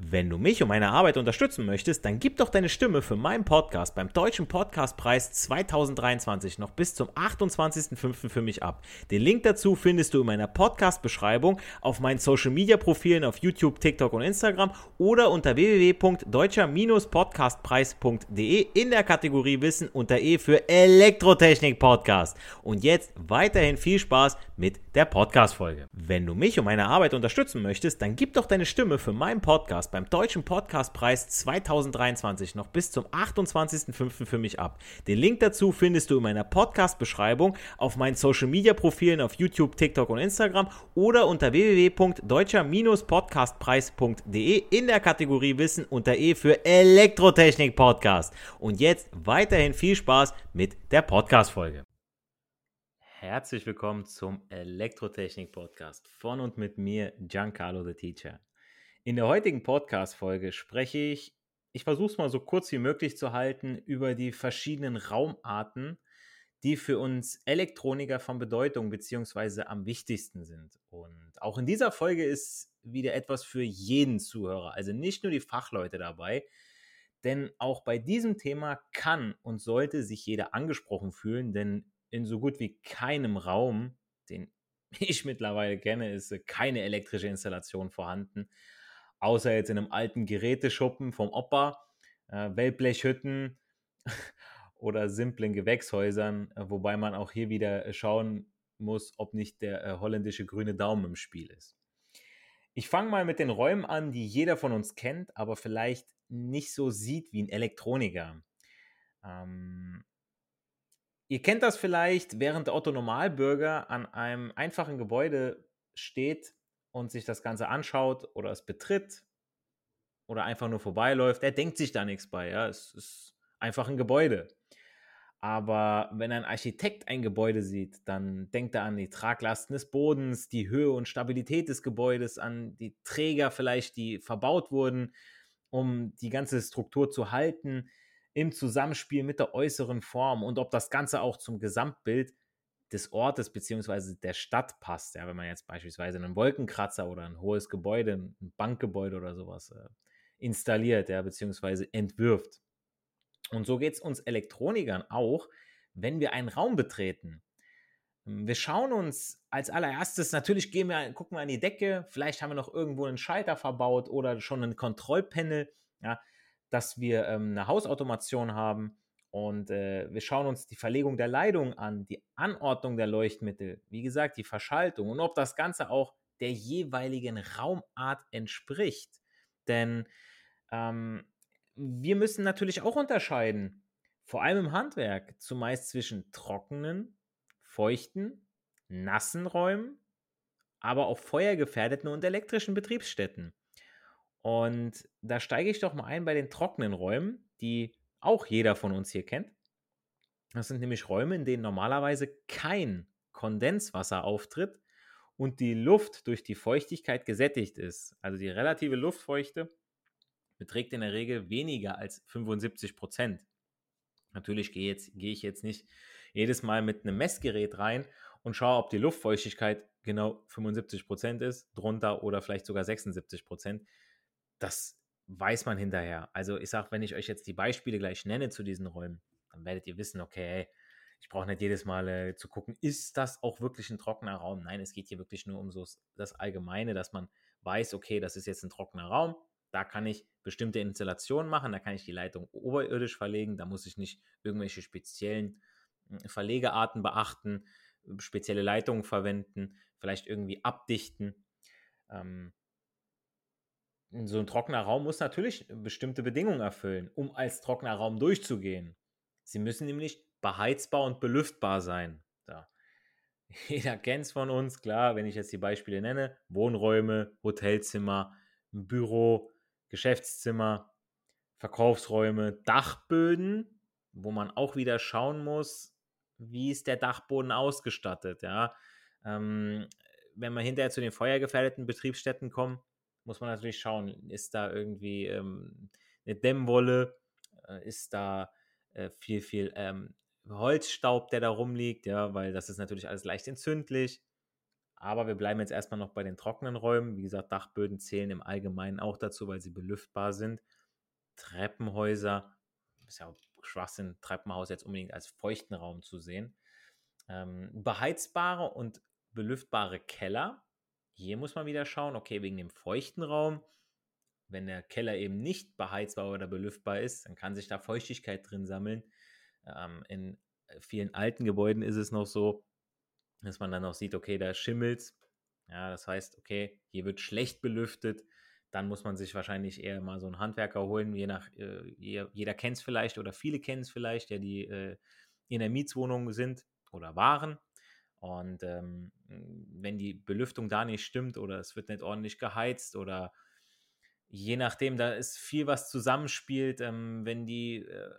Wenn du mich und meine Arbeit unterstützen möchtest, dann gib doch deine Stimme für meinen Podcast beim Deutschen Podcastpreis 2023 noch bis zum 28.05. für mich ab. Den Link dazu findest du in meiner Podcast-Beschreibung auf meinen Social-Media-Profilen auf YouTube, TikTok und Instagram oder unter www.deutscher-podcastpreis.de in der Kategorie Wissen unter E für Elektrotechnik Podcast. Und jetzt weiterhin viel Spaß mit der Podcast-Folge. Wenn du mich und meine Arbeit unterstützen möchtest, dann gib doch deine Stimme für meinen Podcast beim Deutschen Podcastpreis 2023 noch bis zum 28.05. für mich ab. Den Link dazu findest du in meiner Podcast-Beschreibung auf meinen Social-Media-Profilen auf YouTube, TikTok und Instagram oder unter www.deutscher-podcastpreis.de in der Kategorie Wissen unter E für Elektrotechnik Podcast. Und jetzt weiterhin viel Spaß mit der Podcast-Folge. Herzlich willkommen zum Elektrotechnik Podcast von und mit mir, Giancarlo the Teacher. In der heutigen Podcast-Folge spreche ich, ich versuche es mal so kurz wie möglich zu halten, über die verschiedenen Raumarten, die für uns Elektroniker von Bedeutung bzw. am wichtigsten sind. Und auch in dieser Folge ist wieder etwas für jeden Zuhörer, also nicht nur die Fachleute dabei, denn auch bei diesem Thema kann und sollte sich jeder angesprochen fühlen, denn in so gut wie keinem Raum, den ich mittlerweile kenne, ist keine elektrische Installation vorhanden außer jetzt in einem alten Geräteschuppen vom Opa, äh, Wellblechhütten oder simplen Gewächshäusern, äh, wobei man auch hier wieder äh, schauen muss, ob nicht der äh, holländische grüne Daumen im Spiel ist. Ich fange mal mit den Räumen an, die jeder von uns kennt, aber vielleicht nicht so sieht wie ein Elektroniker. Ähm, ihr kennt das vielleicht, während der Otto Normalbürger an einem einfachen Gebäude steht, und sich das Ganze anschaut oder es betritt oder einfach nur vorbeiläuft, der denkt sich da nichts bei. Ja? Es ist einfach ein Gebäude. Aber wenn ein Architekt ein Gebäude sieht, dann denkt er an die Traglasten des Bodens, die Höhe und Stabilität des Gebäudes, an die Träger vielleicht, die verbaut wurden, um die ganze Struktur zu halten, im Zusammenspiel mit der äußeren Form und ob das Ganze auch zum Gesamtbild des Ortes bzw. der Stadt passt. Ja, wenn man jetzt beispielsweise einen Wolkenkratzer oder ein hohes Gebäude, ein Bankgebäude oder sowas äh, installiert, ja, beziehungsweise entwirft. Und so geht es uns Elektronikern auch, wenn wir einen Raum betreten. Ähm, wir schauen uns als allererstes, natürlich gehen wir, gucken wir an die Decke, vielleicht haben wir noch irgendwo einen Schalter verbaut oder schon ein Kontrollpanel, ja, dass wir ähm, eine Hausautomation haben und äh, wir schauen uns die Verlegung der Leitung an, die Anordnung der Leuchtmittel, wie gesagt, die Verschaltung und ob das Ganze auch der jeweiligen Raumart entspricht. Denn ähm, wir müssen natürlich auch unterscheiden, vor allem im Handwerk, zumeist zwischen trockenen, feuchten, nassen Räumen, aber auch feuergefährdeten und elektrischen Betriebsstätten. Und da steige ich doch mal ein bei den trockenen Räumen, die auch jeder von uns hier kennt. Das sind nämlich Räume, in denen normalerweise kein Kondenswasser auftritt und die Luft durch die Feuchtigkeit gesättigt ist. Also die relative Luftfeuchte beträgt in der Regel weniger als 75 Prozent. Natürlich gehe, jetzt, gehe ich jetzt nicht jedes Mal mit einem Messgerät rein und schaue, ob die Luftfeuchtigkeit genau 75 Prozent ist, drunter oder vielleicht sogar 76 Prozent. Das weiß man hinterher. Also ich sage, wenn ich euch jetzt die Beispiele gleich nenne zu diesen Räumen, dann werdet ihr wissen, okay, ich brauche nicht jedes Mal äh, zu gucken, ist das auch wirklich ein trockener Raum? Nein, es geht hier wirklich nur um so das Allgemeine, dass man weiß, okay, das ist jetzt ein trockener Raum, da kann ich bestimmte Installationen machen, da kann ich die Leitung oberirdisch verlegen, da muss ich nicht irgendwelche speziellen hm, Verlegearten beachten, spezielle Leitungen verwenden, vielleicht irgendwie abdichten. Ähm, so ein trockener Raum muss natürlich bestimmte Bedingungen erfüllen, um als trockener Raum durchzugehen. Sie müssen nämlich beheizbar und belüftbar sein. Da. Jeder kennt es von uns, klar, wenn ich jetzt die Beispiele nenne: Wohnräume, Hotelzimmer, Büro, Geschäftszimmer, Verkaufsräume, Dachböden, wo man auch wieder schauen muss, wie ist der Dachboden ausgestattet, ja. Ähm, wenn wir hinterher zu den feuergefährdeten Betriebsstätten kommen, muss man natürlich schauen, ist da irgendwie ähm, eine Dämmwolle, äh, ist da äh, viel, viel ähm, Holzstaub, der da rumliegt, ja, weil das ist natürlich alles leicht entzündlich. Aber wir bleiben jetzt erstmal noch bei den trockenen Räumen. Wie gesagt, Dachböden zählen im Allgemeinen auch dazu, weil sie belüftbar sind. Treppenhäuser, ist ja auch Schwachsinn, Treppenhaus jetzt unbedingt als feuchten Raum zu sehen. Ähm, beheizbare und belüftbare Keller. Hier muss man wieder schauen, okay, wegen dem feuchten Raum, wenn der Keller eben nicht beheizbar oder belüftbar ist, dann kann sich da Feuchtigkeit drin sammeln. Ähm, in vielen alten Gebäuden ist es noch so, dass man dann auch sieht, okay, da schimmelt. Ja, das heißt, okay, hier wird schlecht belüftet. Dann muss man sich wahrscheinlich eher mal so einen Handwerker holen, je nach, äh, jeder kennt es vielleicht oder viele kennen es vielleicht, ja, die äh, in der Mietswohnung sind oder waren. Und ähm, wenn die Belüftung da nicht stimmt oder es wird nicht ordentlich geheizt oder je nachdem, da ist viel, was zusammenspielt, ähm, wenn die äh,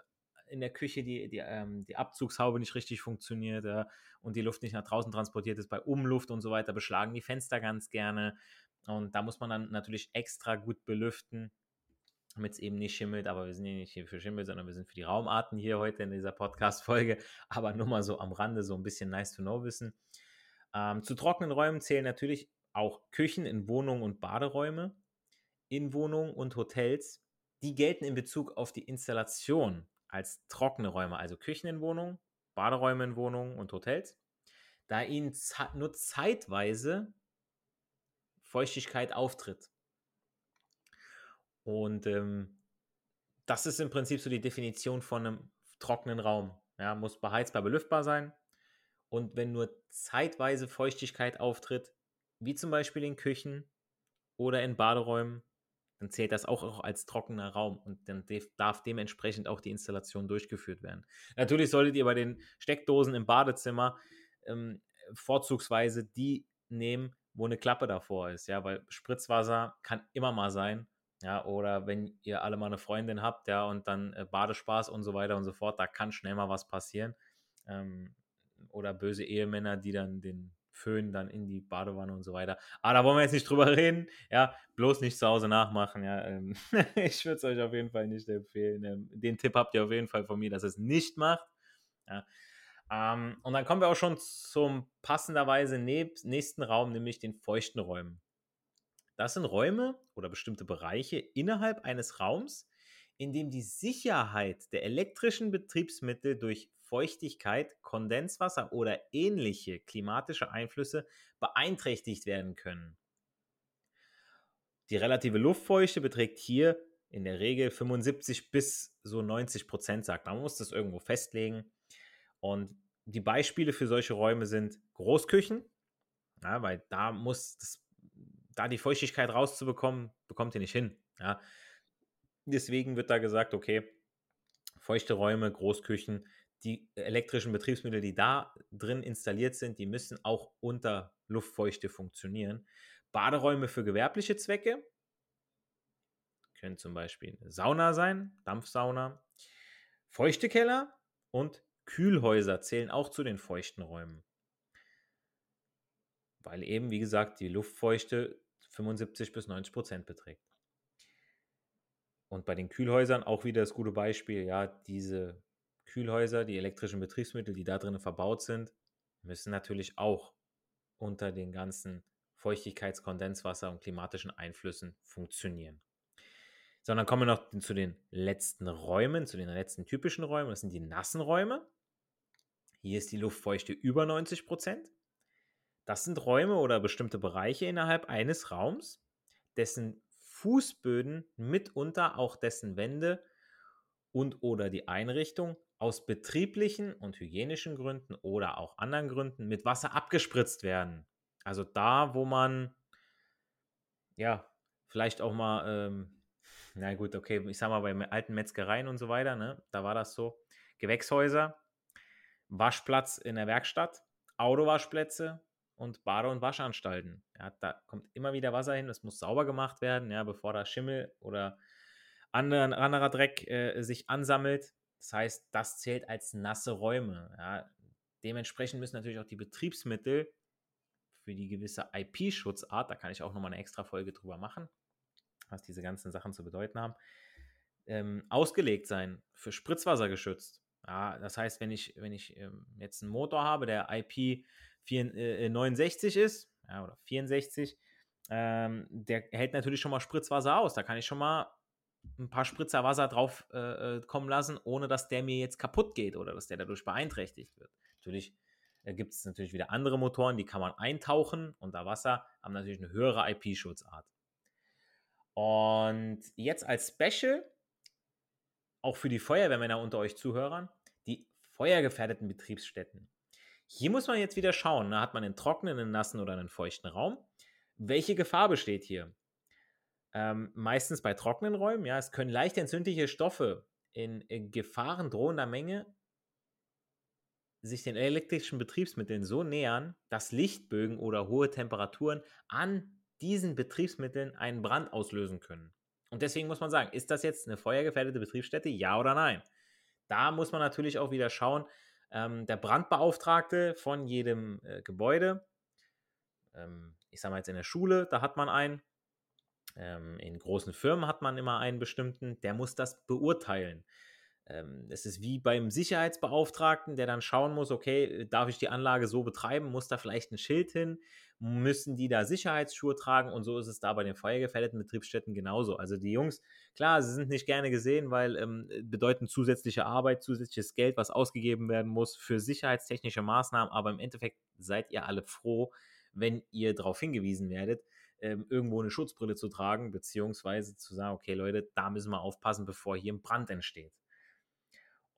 in der Küche die, die, ähm, die Abzugshaube nicht richtig funktioniert ja, und die Luft nicht nach draußen transportiert ist, bei Umluft und so weiter, beschlagen die Fenster ganz gerne. Und da muss man dann natürlich extra gut belüften, damit es eben nicht schimmelt. Aber wir sind hier nicht hier für Schimmel, sondern wir sind für die Raumarten hier heute in dieser Podcast-Folge. Aber nur mal so am Rande, so ein bisschen nice to know wissen. Ähm, zu trockenen Räumen zählen natürlich auch Küchen in Wohnungen und Baderäume, in Wohnungen und Hotels. Die gelten in Bezug auf die Installation als trockene Räume, also Küchen in Wohnungen, Baderäume in Wohnungen und Hotels, da ihnen nur zeitweise Feuchtigkeit auftritt. Und ähm, das ist im Prinzip so die Definition von einem trockenen Raum. Ja, muss beheizbar, belüftbar sein. Und wenn nur zeitweise Feuchtigkeit auftritt, wie zum Beispiel in Küchen oder in Baderäumen, dann zählt das auch als trockener Raum und dann darf dementsprechend auch die Installation durchgeführt werden. Natürlich solltet ihr bei den Steckdosen im Badezimmer ähm, vorzugsweise die nehmen, wo eine Klappe davor ist, ja, weil Spritzwasser kann immer mal sein, ja, oder wenn ihr alle mal eine Freundin habt, ja, und dann äh, Badespaß und so weiter und so fort, da kann schnell mal was passieren. Ähm, oder böse Ehemänner, die dann den Föhn dann in die Badewanne und so weiter. Aber da wollen wir jetzt nicht drüber reden. Ja, bloß nicht zu Hause nachmachen. Ja, ähm, ich würde es euch auf jeden Fall nicht empfehlen. Ähm, den Tipp habt ihr auf jeden Fall von mir, dass es nicht macht. Ja. Ähm, und dann kommen wir auch schon zum passenderweise nächsten Raum, nämlich den feuchten Räumen. Das sind Räume oder bestimmte Bereiche innerhalb eines Raums, in dem die Sicherheit der elektrischen Betriebsmittel durch Feuchtigkeit, Kondenswasser oder ähnliche klimatische Einflüsse beeinträchtigt werden können. Die relative Luftfeuchte beträgt hier in der Regel 75 bis so 90 Prozent, sagt man. Man muss das irgendwo festlegen. Und die Beispiele für solche Räume sind Großküchen, ja, weil da muss das, da die Feuchtigkeit rauszubekommen, bekommt ihr nicht hin. Ja. Deswegen wird da gesagt, okay, feuchte Räume, Großküchen, die elektrischen Betriebsmittel, die da drin installiert sind, die müssen auch unter Luftfeuchte funktionieren. Baderäume für gewerbliche Zwecke können zum Beispiel Sauna sein, Dampfsauna, feuchte Keller und Kühlhäuser zählen auch zu den feuchten Räumen. Weil eben, wie gesagt, die Luftfeuchte 75 bis 90 Prozent beträgt. Und bei den Kühlhäusern auch wieder das gute Beispiel, ja, diese Kühlhäuser, die elektrischen Betriebsmittel, die da drin verbaut sind, müssen natürlich auch unter den ganzen Feuchtigkeits-, Kondenswasser und klimatischen Einflüssen funktionieren. Sondern kommen wir noch zu den letzten Räumen, zu den letzten typischen Räumen. Das sind die nassen Räume. Hier ist die Luftfeuchte über 90 Prozent. Das sind Räume oder bestimmte Bereiche innerhalb eines Raums, dessen Fußböden mitunter auch dessen Wände und oder die Einrichtung aus betrieblichen und hygienischen Gründen oder auch anderen Gründen mit Wasser abgespritzt werden. Also da, wo man ja vielleicht auch mal, ähm, na gut, okay, ich sag mal bei alten Metzgereien und so weiter, ne, da war das so, Gewächshäuser, Waschplatz in der Werkstatt, Autowaschplätze und Bade- und Waschanstalten. Ja, da kommt immer wieder Wasser hin, das muss sauber gemacht werden, ja, bevor da Schimmel oder anderen, anderer Dreck äh, sich ansammelt. Das heißt, das zählt als nasse Räume. Ja. Dementsprechend müssen natürlich auch die Betriebsmittel für die gewisse IP-Schutzart, da kann ich auch nochmal eine extra Folge drüber machen, was diese ganzen Sachen zu bedeuten haben, ähm, ausgelegt sein, für Spritzwasser geschützt. Ja, das heißt, wenn ich, wenn ich ähm, jetzt einen Motor habe, der IP 4, äh, 69 ist, ja, oder 64, ähm, der hält natürlich schon mal Spritzwasser aus. Da kann ich schon mal ein paar Spritzer Wasser drauf äh, äh, kommen lassen, ohne dass der mir jetzt kaputt geht oder dass der dadurch beeinträchtigt wird. Natürlich äh, gibt es natürlich wieder andere Motoren, die kann man eintauchen unter Wasser, haben natürlich eine höhere IP-Schutzart. Und jetzt als Special, auch für die Feuerwehrmänner unter euch Zuhörern, die feuergefährdeten Betriebsstätten. Hier muss man jetzt wieder schauen, ne? hat man einen trockenen, einen nassen oder einen feuchten Raum? Welche Gefahr besteht hier? ähm, meistens bei trockenen Räumen. Ja, es können leicht entzündliche Stoffe in, in gefahrendrohender Menge sich den elektrischen Betriebsmitteln so nähern, dass Lichtbögen oder hohe Temperaturen an diesen Betriebsmitteln einen Brand auslösen können. Und deswegen muss man sagen, ist das jetzt eine feuergefährdete Betriebsstätte? Ja oder nein? Da muss man natürlich auch wieder schauen, ähm, der Brandbeauftragte von jedem äh, Gebäude, ähm, ich sage mal jetzt in der Schule, da hat man einen, ähm, in großen Firmen hat man immer einen bestimmten, der muss das beurteilen. Ähm, es ist wie beim Sicherheitsbeauftragten, der dann schauen muss, okay, darf ich die Anlage so betreiben? Muss da vielleicht ein Schild hin? Müssen die da Sicherheitsschuhe tragen? Und so ist es da bei den feuergefährdeten Betriebsstätten genauso. Also die Jungs, klar, sie sind nicht gerne gesehen, weil ähm, bedeuten zusätzliche Arbeit, zusätzliches Geld, was ausgegeben werden muss für sicherheitstechnische Maßnahmen. Aber im Endeffekt seid ihr alle froh, wenn ihr darauf hingewiesen werdet, ähm, irgendwo eine Schutzbrille zu tragen, beziehungsweise zu sagen, okay Leute, da müssen wir aufpassen, bevor hier ein Brand entsteht.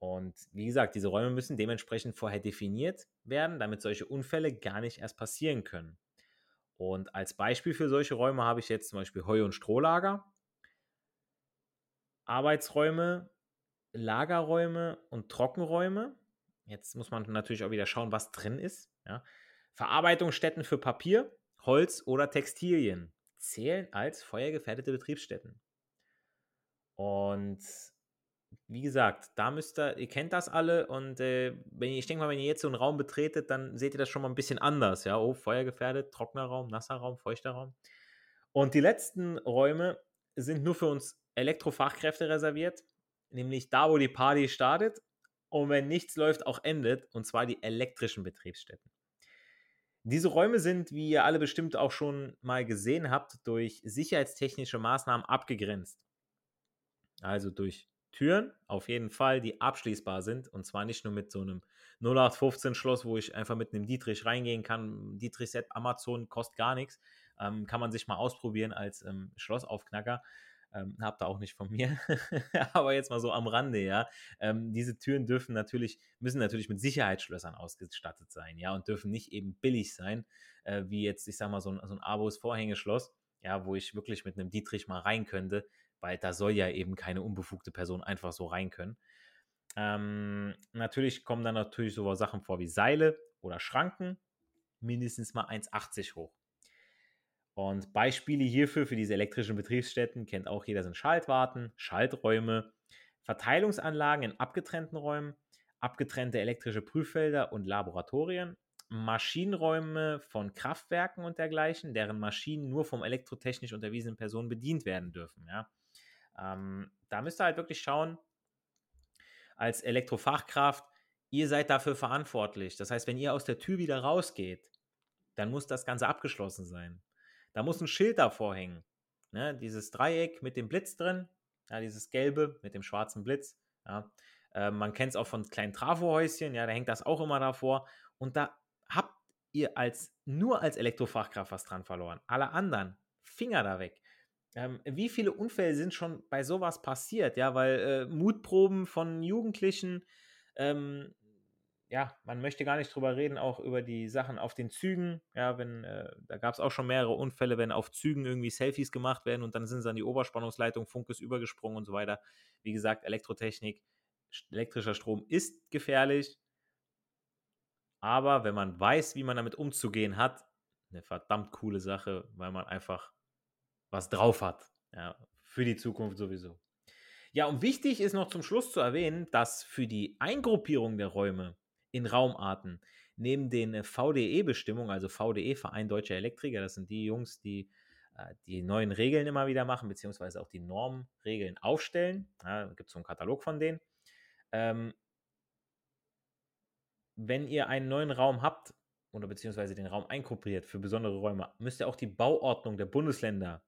Und wie gesagt, diese Räume müssen dementsprechend vorher definiert werden, damit solche Unfälle gar nicht erst passieren können. Und als Beispiel für solche Räume habe ich jetzt zum Beispiel Heu- und Strohlager, Arbeitsräume, Lagerräume und Trockenräume. Jetzt muss man natürlich auch wieder schauen, was drin ist. Ja. Verarbeitungsstätten für Papier, Holz oder Textilien zählen als feuergefährdete Betriebsstätten. Und wie gesagt, da müsst ihr, ihr kennt das alle und äh, wenn, ich denke mal, wenn ihr jetzt so einen Raum betretet, dann seht ihr das schon mal ein bisschen anders. Ja, oh, feuergefährdet, trockener Raum, nasser Raum, feuchter Raum. Und die letzten Räume sind nur für uns Elektrofachkräfte reserviert, nämlich da, wo die Party startet und wenn nichts läuft, auch endet, und zwar die elektrischen Betriebsstätten. Diese Räume sind, wie ihr alle bestimmt auch schon mal gesehen habt, durch sicherheitstechnische Maßnahmen abgegrenzt. Also durch Türen auf jeden Fall, die abschließbar sind und zwar nicht nur mit so einem 0815 Schloss, wo ich einfach mit einem Dietrich reingehen kann. Dietrich Set Amazon kostet gar nichts, ähm, kann man sich mal ausprobieren als ähm, Schlossaufknacker. Ähm, habt ihr auch nicht von mir. Aber jetzt mal so am Rande, ja. Ähm, diese Türen dürfen natürlich, müssen natürlich mit Sicherheitsschlössern ausgestattet sein, ja, und dürfen nicht eben billig sein, äh, wie jetzt, ich sag mal, so ein, so ein Abos Vorhängeschloss, ja, wo ich wirklich mit einem Dietrich mal rein könnte, weil da soll ja eben keine unbefugte Person einfach so rein können. Ähm, natürlich kommen dann natürlich so Sachen vor wie Seile oder Schranken, mindestens mal 1,80 hoch. Und Beispiele hierfür, für diese elektrischen Betriebsstätten, kennt auch jeder, sind Schaltwarten, Schalträume, Verteilungsanlagen in abgetrennten Räumen, abgetrennte elektrische Prüffelder und Laboratorien, Maschinenräume von Kraftwerken und dergleichen, deren Maschinen nur vom elektrotechnisch unterwiesenen Personen bedient werden dürfen. Ja. Ähm, da müsst ihr halt wirklich schauen, als Elektrofachkraft, ihr seid dafür verantwortlich. Das heißt, wenn ihr aus der Tür wieder rausgeht, dann muss das Ganze abgeschlossen sein. Da muss ein Schild davor hängen. Ne? Dieses Dreieck mit dem Blitz drin, ja, dieses gelbe mit dem schwarzen Blitz. Ja. Äh, man kennt es auch von kleinen Trafohäuschen, ja, da hängt das auch immer davor. Und da habt ihr als nur als Elektrofachkraft was dran verloren. Alle anderen, Finger da weg. Ähm, wie viele Unfälle sind schon bei sowas passiert? Ja, weil äh, Mutproben von Jugendlichen, ähm, ja, man möchte gar nicht drüber reden, auch über die Sachen auf den Zügen. Ja, wenn, äh, da gab es auch schon mehrere Unfälle, wenn auf Zügen irgendwie Selfies gemacht werden und dann sind sie an die Oberspannungsleitung, Funk ist übergesprungen und so weiter. Wie gesagt, Elektrotechnik, elektrischer Strom ist gefährlich. Aber wenn man weiß, wie man damit umzugehen hat, eine verdammt coole Sache, weil man einfach was drauf hat. Ja, für die Zukunft sowieso. Ja, und wichtig ist noch zum Schluss zu erwähnen, dass für die Eingruppierung der Räume in Raumarten neben den VDE-Bestimmungen, also VDE, Verein Deutscher Elektriker, das sind die Jungs, die äh, die neuen Regeln immer wieder machen, beziehungsweise auch die Normregeln aufstellen. Ja, da gibt es so einen Katalog von denen. Ähm, wenn ihr einen neuen Raum habt oder beziehungsweise den Raum eingruppiert für besondere Räume, müsst ihr auch die Bauordnung der Bundesländer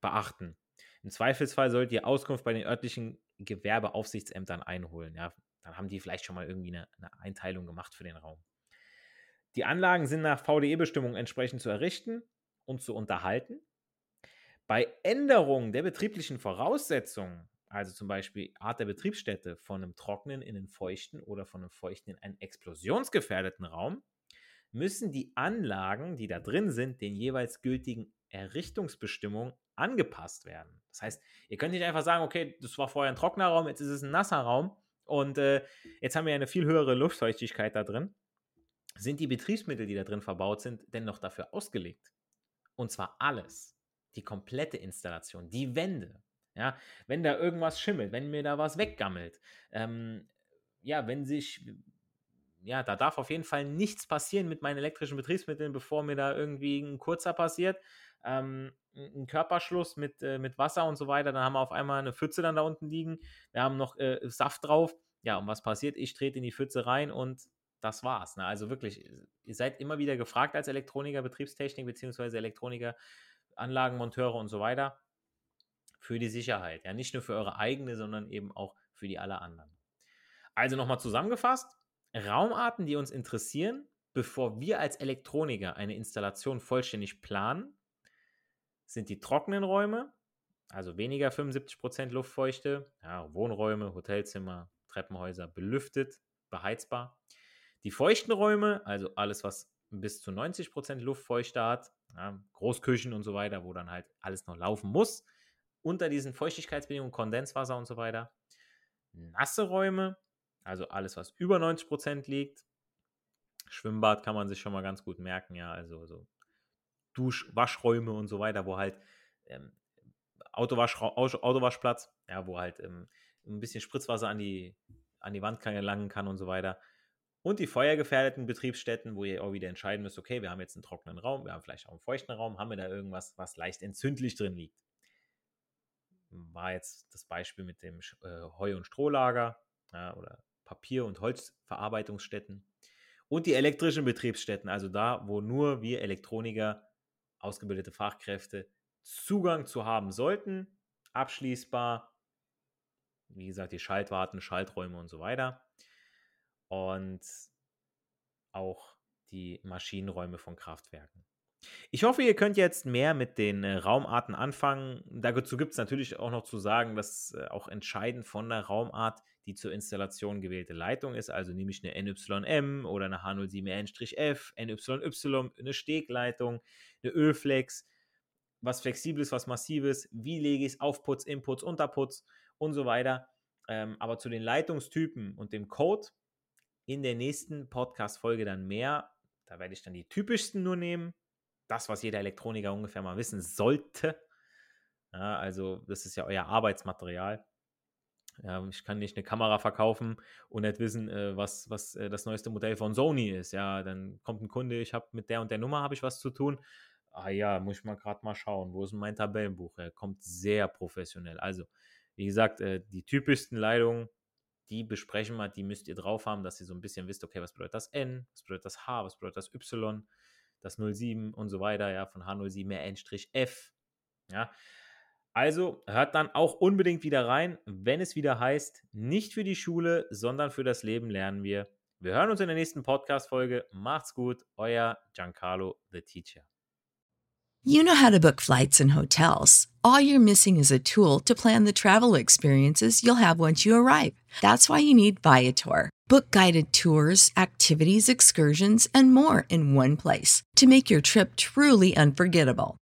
beachten. Im Zweifelsfall solltet ihr Auskunft bei den örtlichen Gewerbeaufsichtsämtern einholen. Ja, dann haben die vielleicht schon mal irgendwie eine, eine Einteilung gemacht für den Raum. Die Anlagen sind nach VDE-Bestimmungen entsprechend zu errichten und zu unterhalten. Bei Änderungen der betrieblichen Voraussetzungen, also zum Beispiel Art der Betriebsstätte von einem trockenen in einen feuchten oder von einem feuchten in einen explosionsgefährdeten Raum, müssen die Anlagen, die da drin sind, den jeweils gültigen Errichtungsbestimmungen angepasst werden. Das heißt, ihr könnt nicht einfach sagen, okay, das war vorher ein trockener Raum, jetzt ist es ein nasser Raum und äh, jetzt haben wir eine viel höhere Luftfeuchtigkeit da drin. Sind die Betriebsmittel, die da drin verbaut sind, denn noch dafür ausgelegt? Und zwar alles. Die komplette Installation, die Wände. Ja, wenn da irgendwas schimmelt, wenn mir da was weggammelt, ähm, ja, wenn sich, ja, da darf auf jeden Fall nichts passieren mit meinen elektrischen Betriebsmitteln, bevor mir da irgendwie ein kurzer passiert ähm, einen Körperschluss mit, äh, mit Wasser und so weiter. Dann haben wir auf einmal eine Pfütze dann da unten liegen. Wir haben noch äh, Saft drauf. Ja, und was passiert? Ich trete in die Pfütze rein und das war's. Ne? Also wirklich, ihr seid immer wieder gefragt als Elektroniker, Betriebstechnik beziehungsweise Elektroniker, Anlagenmonteure und so weiter für die Sicherheit. Ja, nicht nur für eure eigene, sondern eben auch für die aller anderen. Also nochmal zusammengefasst: Raumarten, die uns interessieren, bevor wir als Elektroniker eine Installation vollständig planen, sind die trockenen Räume, also weniger 75% Luftfeuchte, ja, Wohnräume, Hotelzimmer, Treppenhäuser belüftet, beheizbar. Die feuchten Räume, also alles, was bis zu 90% Luftfeuchte hat, ja, Großküchen und so weiter, wo dann halt alles noch laufen muss, unter diesen Feuchtigkeitsbedingungen, Kondenswasser und so weiter. Nasse Räume, also alles, was über 90% liegt. Schwimmbad kann man sich schon mal ganz gut merken, ja, also so Dusch-, Waschräume und so weiter, wo halt ähm, Autowasch, Autowaschplatz, ja, wo halt ähm, ein bisschen Spritzwasser an die, an die Wand gelangen kann und so weiter. Und die feuergefährdeten Betriebsstätten, wo ihr auch wieder entscheiden müsst, okay, wir haben jetzt einen trockenen Raum, wir haben vielleicht auch einen feuchten Raum, haben wir da irgendwas, was leicht entzündlich drin liegt. War jetzt das Beispiel mit dem äh, Heu- und Strohlager ja, oder Papier- und Holzverarbeitungsstätten. Und die elektrischen Betriebsstätten, also da, wo nur wir Elektroniker ausgebildete Fachkräfte Zugang zu haben sollten, abschließbar. Wie gesagt, die Schaltwarten, Schalträume und so weiter. Und auch die Maschinenräume von Kraftwerken. Ich hoffe, ihr könnt jetzt mehr mit den äh, Raumarten anfangen. Dazu gibt es natürlich auch noch zu sagen, dass äh, auch entscheidend von der Raumart die zur Installation gewählte Leitung ist. Also nehme ich eine NYM oder eine H07N-F, NYY, eine Stegleitung, eine Ölflex, was Flexibles, was Massives, wie lege ich es, Aufputz, Inputs, Unterputz und so weiter. Ähm, aber zu den Leitungstypen und dem Code in der nächsten Podcast-Folge dann mehr. Da werde ich dann die typischsten nur nehmen. Das, was jeder Elektroniker ungefähr mal wissen sollte. Ja, also, das ist ja euer Arbeitsmaterial. Ja, ich kann nicht eine Kamera verkaufen und nicht wissen, äh, was, was äh, das neueste Modell von Sony ist. Ja, dann kommt ein Kunde, ich habe mit der und der Nummer habe ich was zu tun. Ah ja, muss ich mal gerade mal schauen, wo ist mein Tabellenbuch? Er kommt sehr professionell. Also, wie gesagt, äh, die typischsten Leitungen, die besprechen wir, die müsst ihr drauf haben, dass ihr so ein bisschen wisst, okay, was bedeutet das N, was bedeutet das H, was bedeutet das Y, das 07 und so weiter, ja, von H07 mehr N-F. Ja, also hört dann auch unbedingt wieder rein, wenn es wieder heißt, nicht für die Schule, sondern für das Leben lernen wir. Wir hören uns in der nächsten Podcast-Folge. Macht's gut, euer Giancarlo, the Teacher. You know how to book flights and hotels. All you're missing is a tool to plan the travel experiences you'll have once you arrive. That's why you need Viator. Book guided tours, activities, excursions, and more in one place to make your trip truly unforgettable.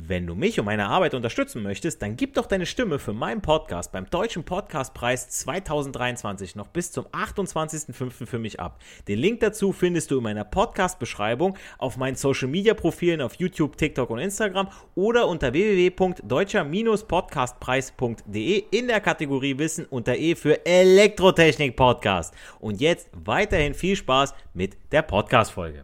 Wenn du mich und meine Arbeit unterstützen möchtest, dann gib doch deine Stimme für meinen Podcast beim Deutschen Podcastpreis 2023 noch bis zum 28.05. für mich ab. Den Link dazu findest du in meiner Podcast-Beschreibung auf meinen Social-Media-Profilen auf YouTube, TikTok und Instagram oder unter www.deutscher-podcastpreis.de in der Kategorie Wissen unter E für Elektrotechnik Podcast. Und jetzt weiterhin viel Spaß mit der Podcast-Folge.